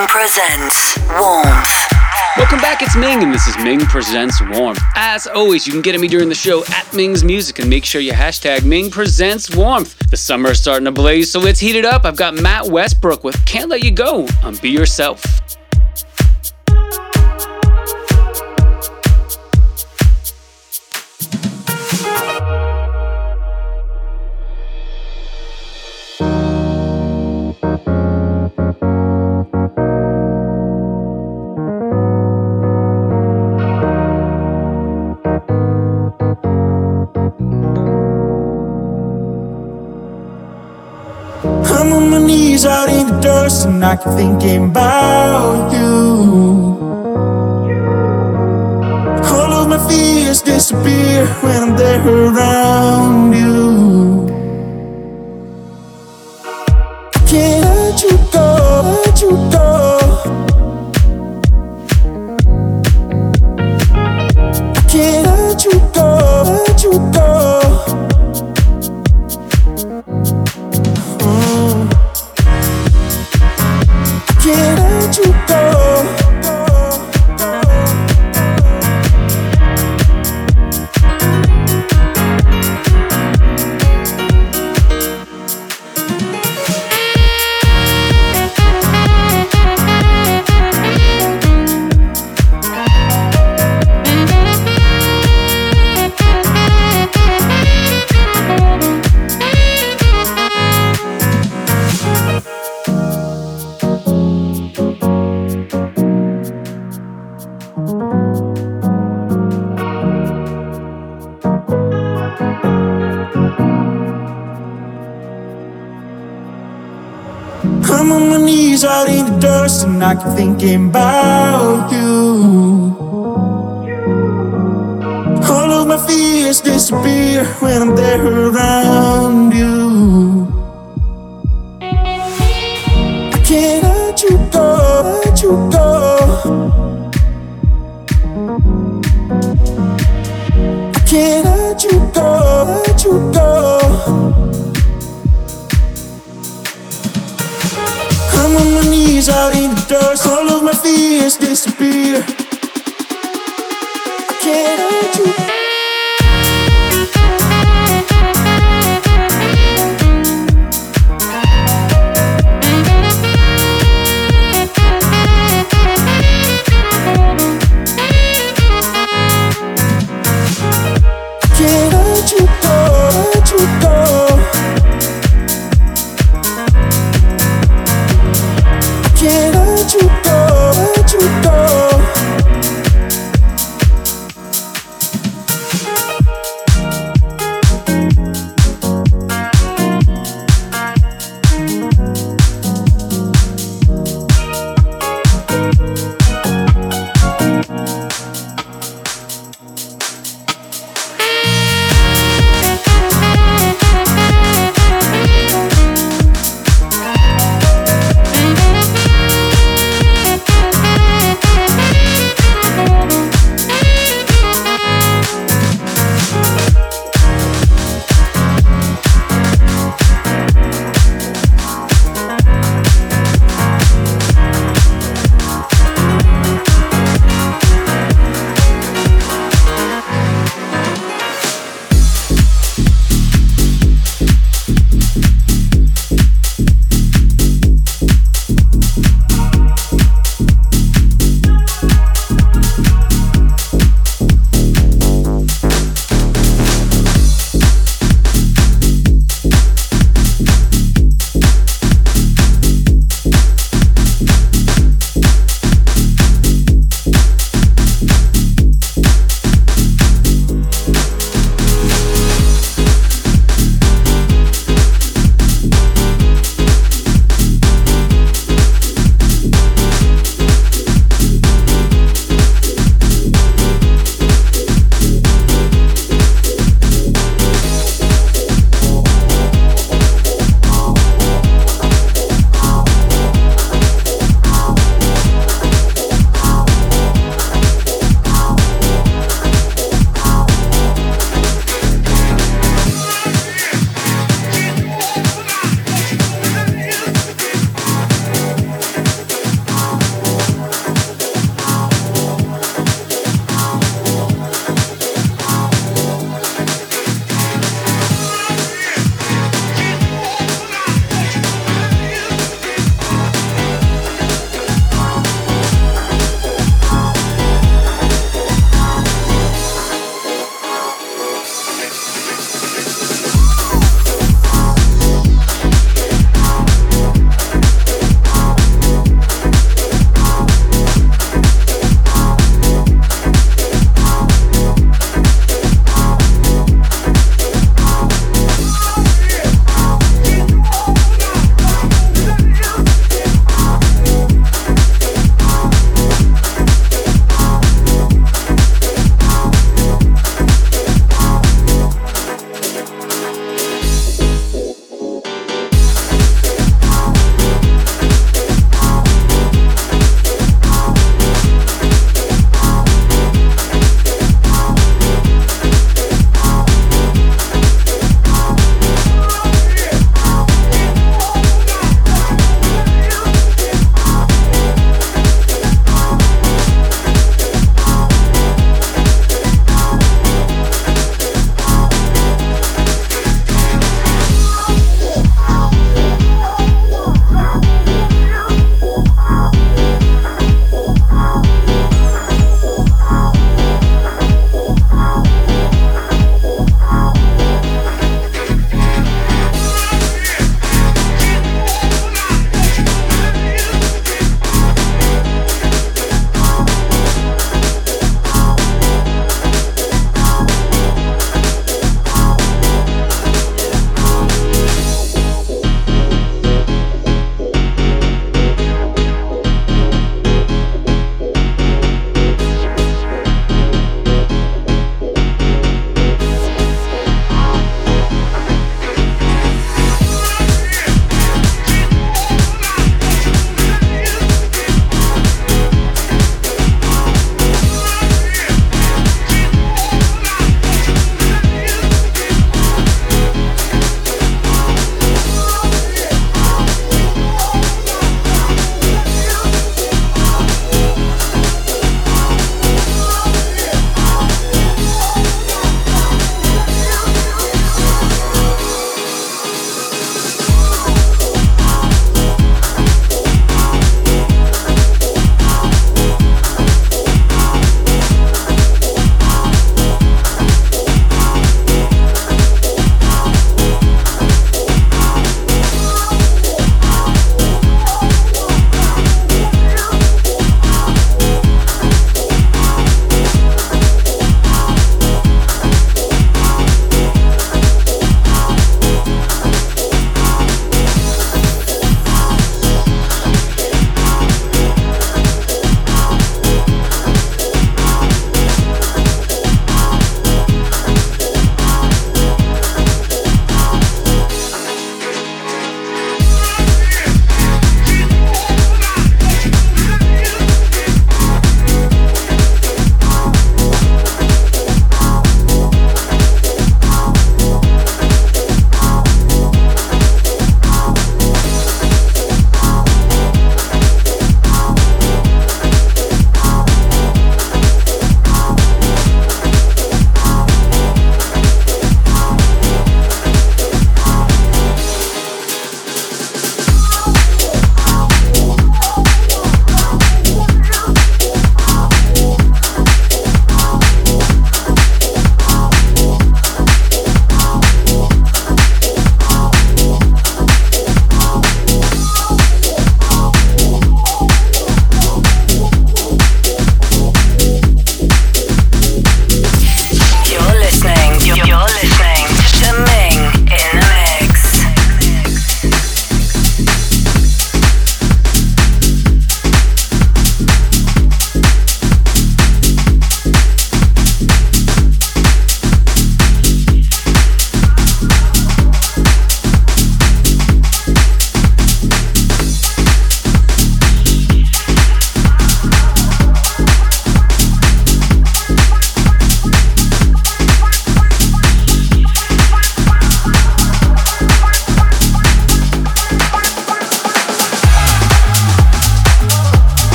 Ming presents Warmth. Welcome back, it's Ming, and this is Ming Presents Warmth. As always, you can get at me during the show at Ming's Music and make sure you hashtag Ming Presents Warmth. The summer is starting to blaze, so let's heat it up. I've got Matt Westbrook with Can't Let You Go on Be Yourself. And I keep thinking about you. All of my fears disappear when I'm there around you. And I keep thinking about you. All of my fears disappear when I'm there around you. Out in the dust, all of my fears disappear.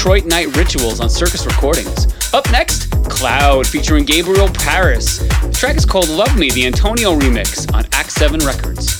Detroit Night Rituals on Circus Recordings. Up next, Cloud featuring Gabriel Paris. The track is called Love Me, the Antonio remix on Act 7 Records.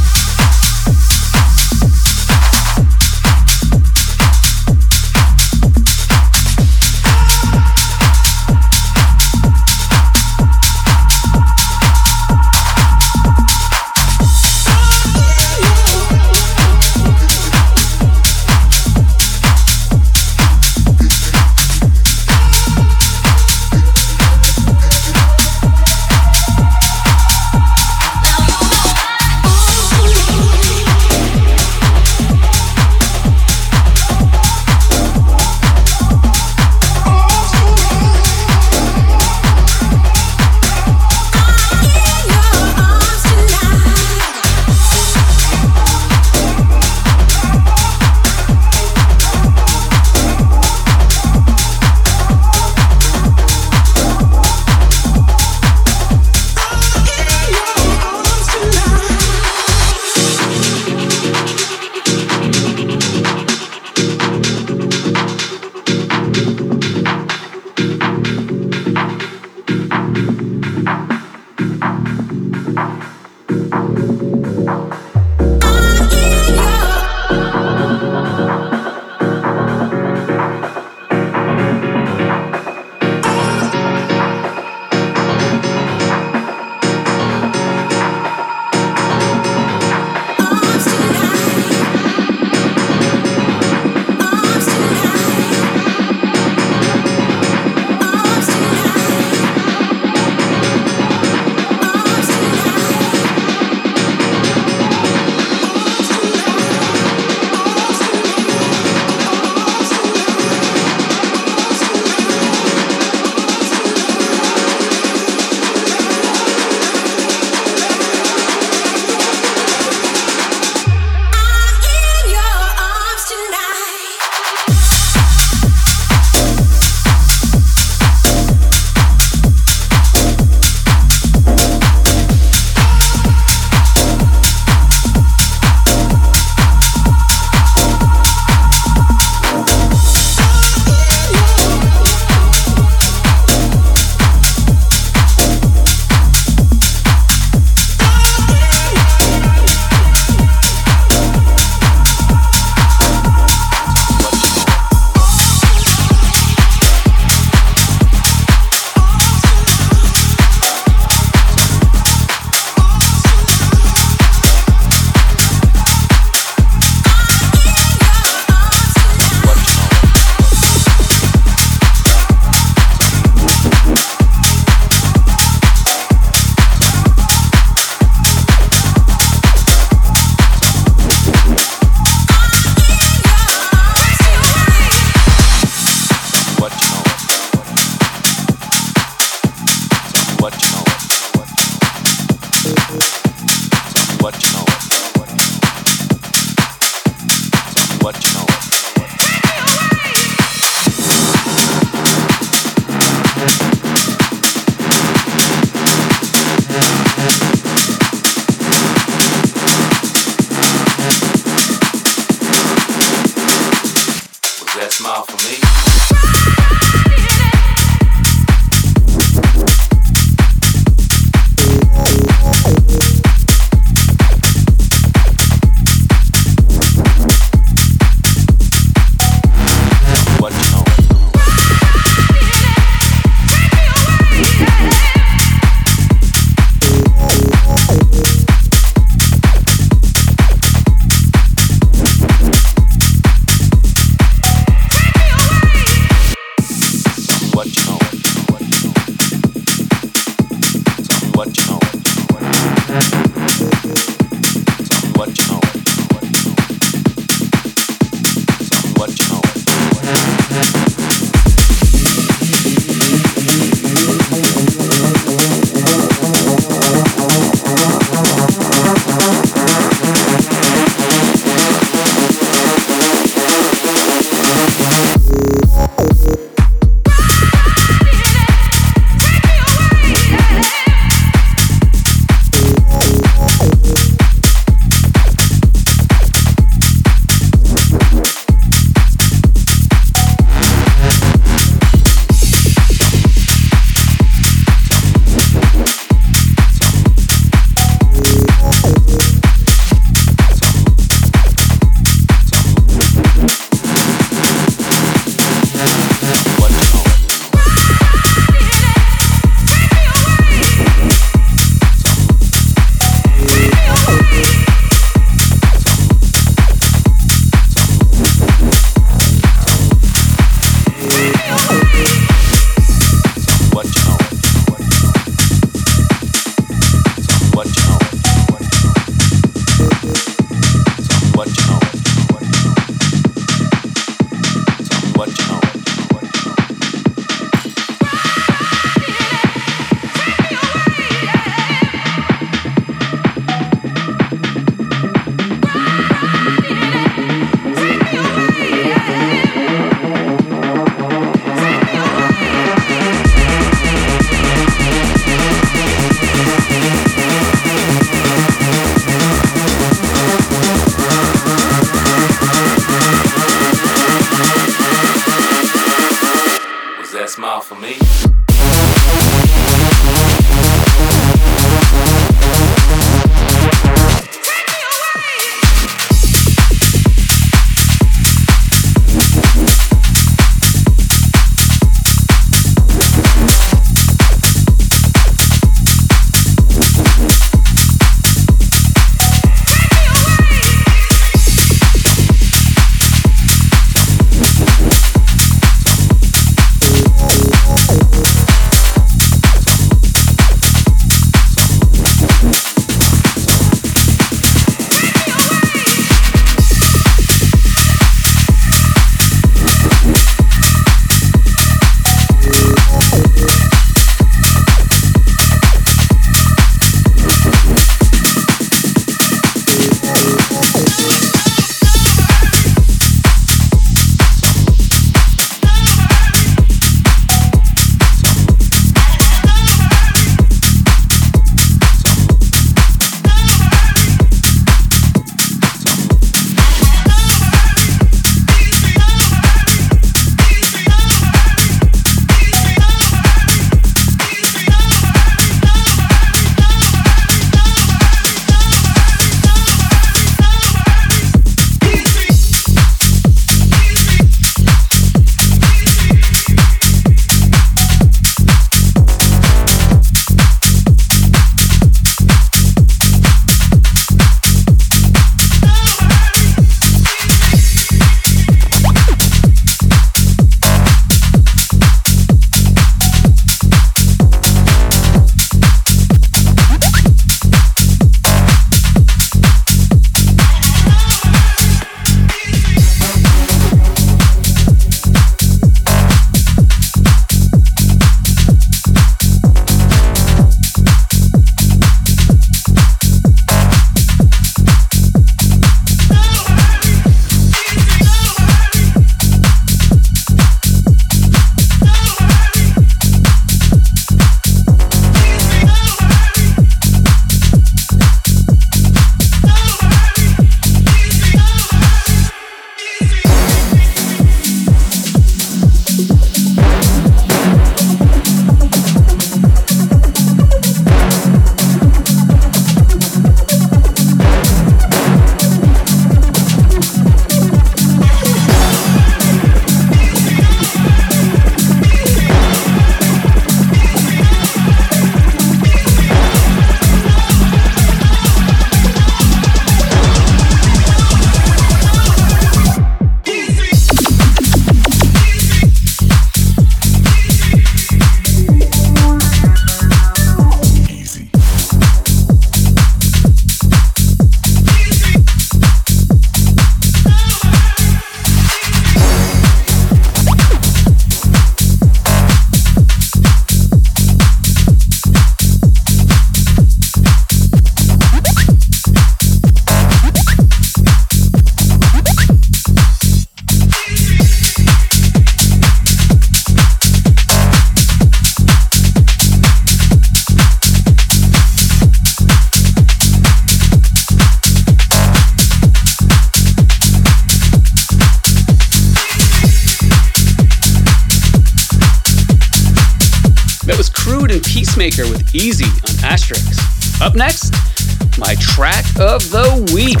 Week.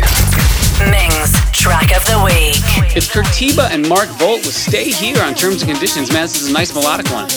Ming's track of the week. It's Curtiba and Mark Volt with Stay Here on Terms and Conditions. Man, this is a nice melodic one.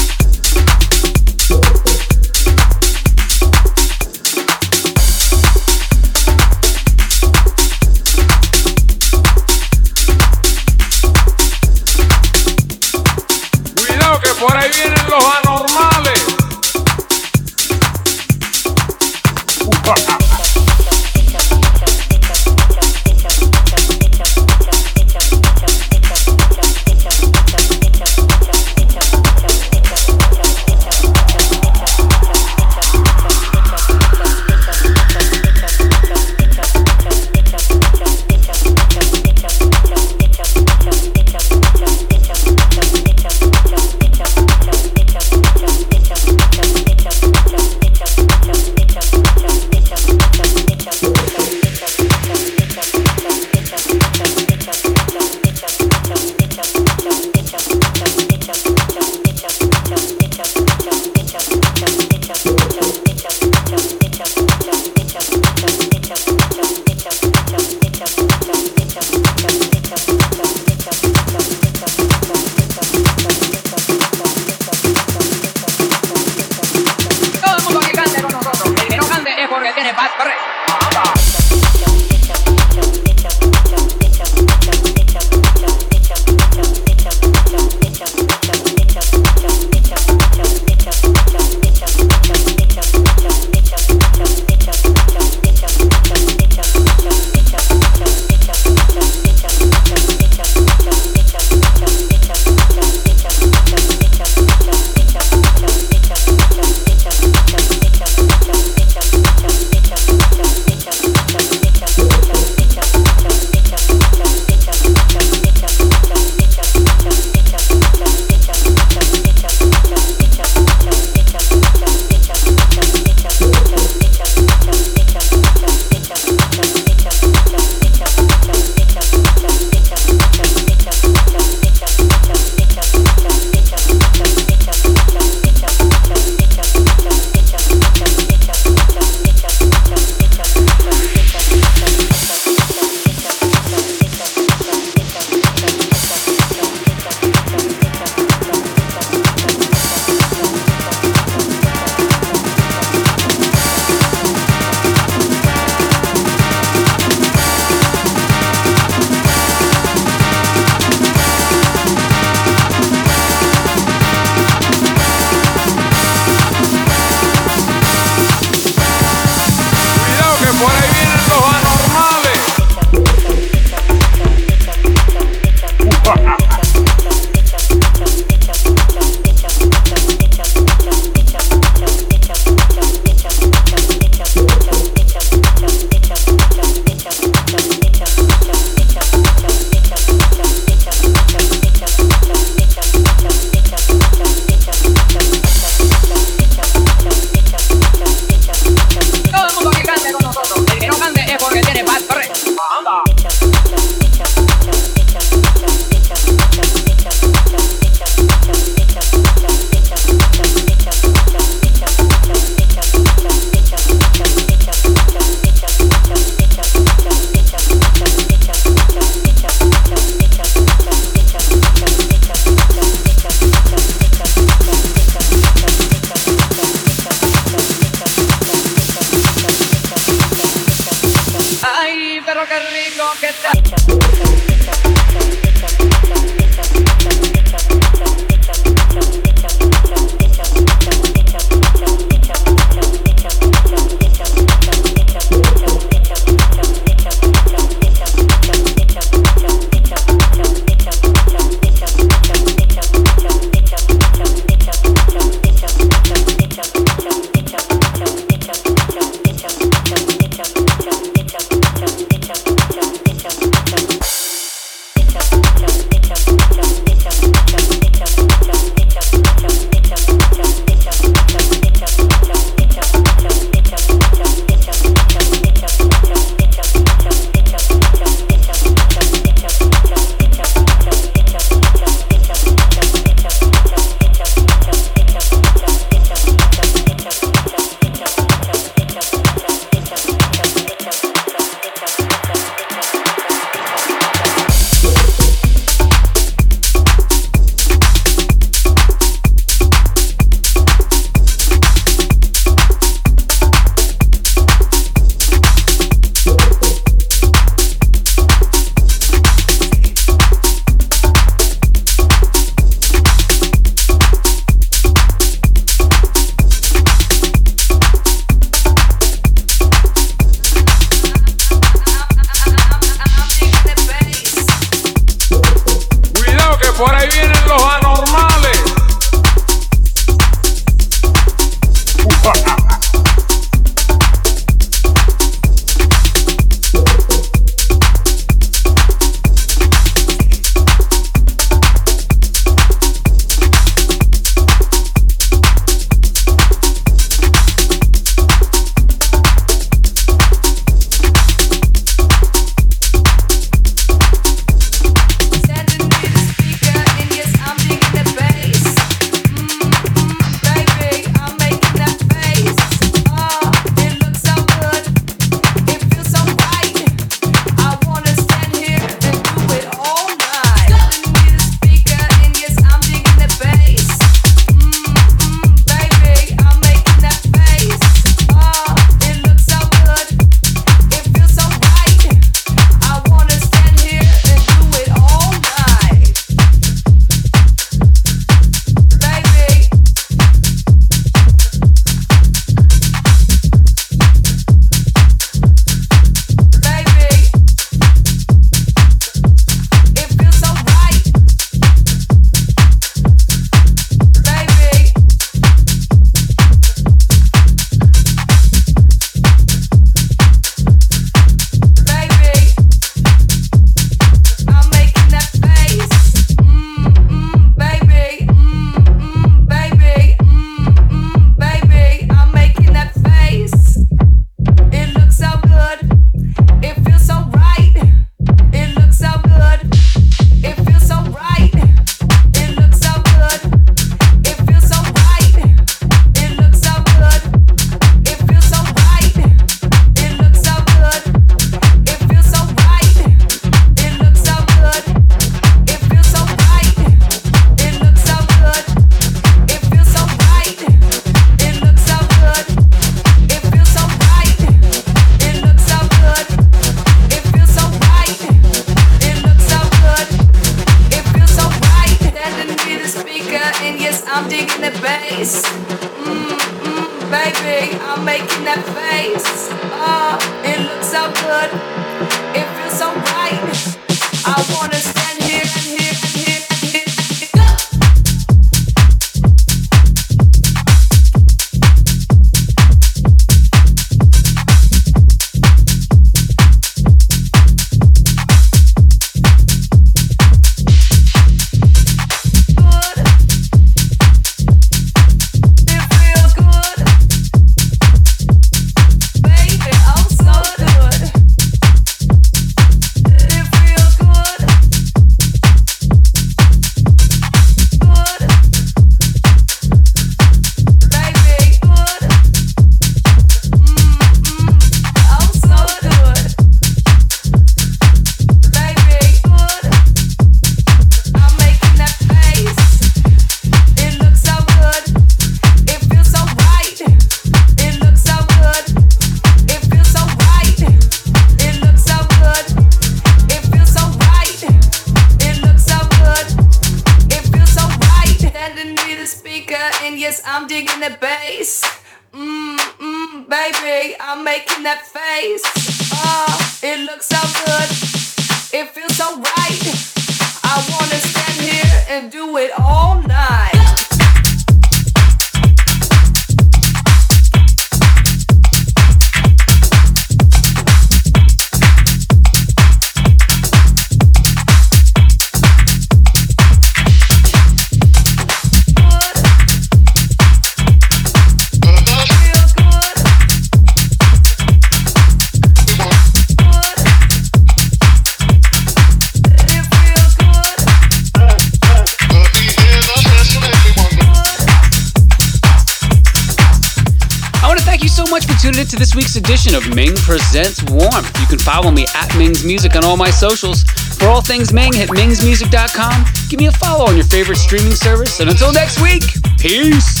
Week's edition of Ming Presents Warmth. You can follow me at Ming's Music on all my socials. For all things Ming, hit mingsmusic.com. Give me a follow on your favorite streaming service. And until next week, peace.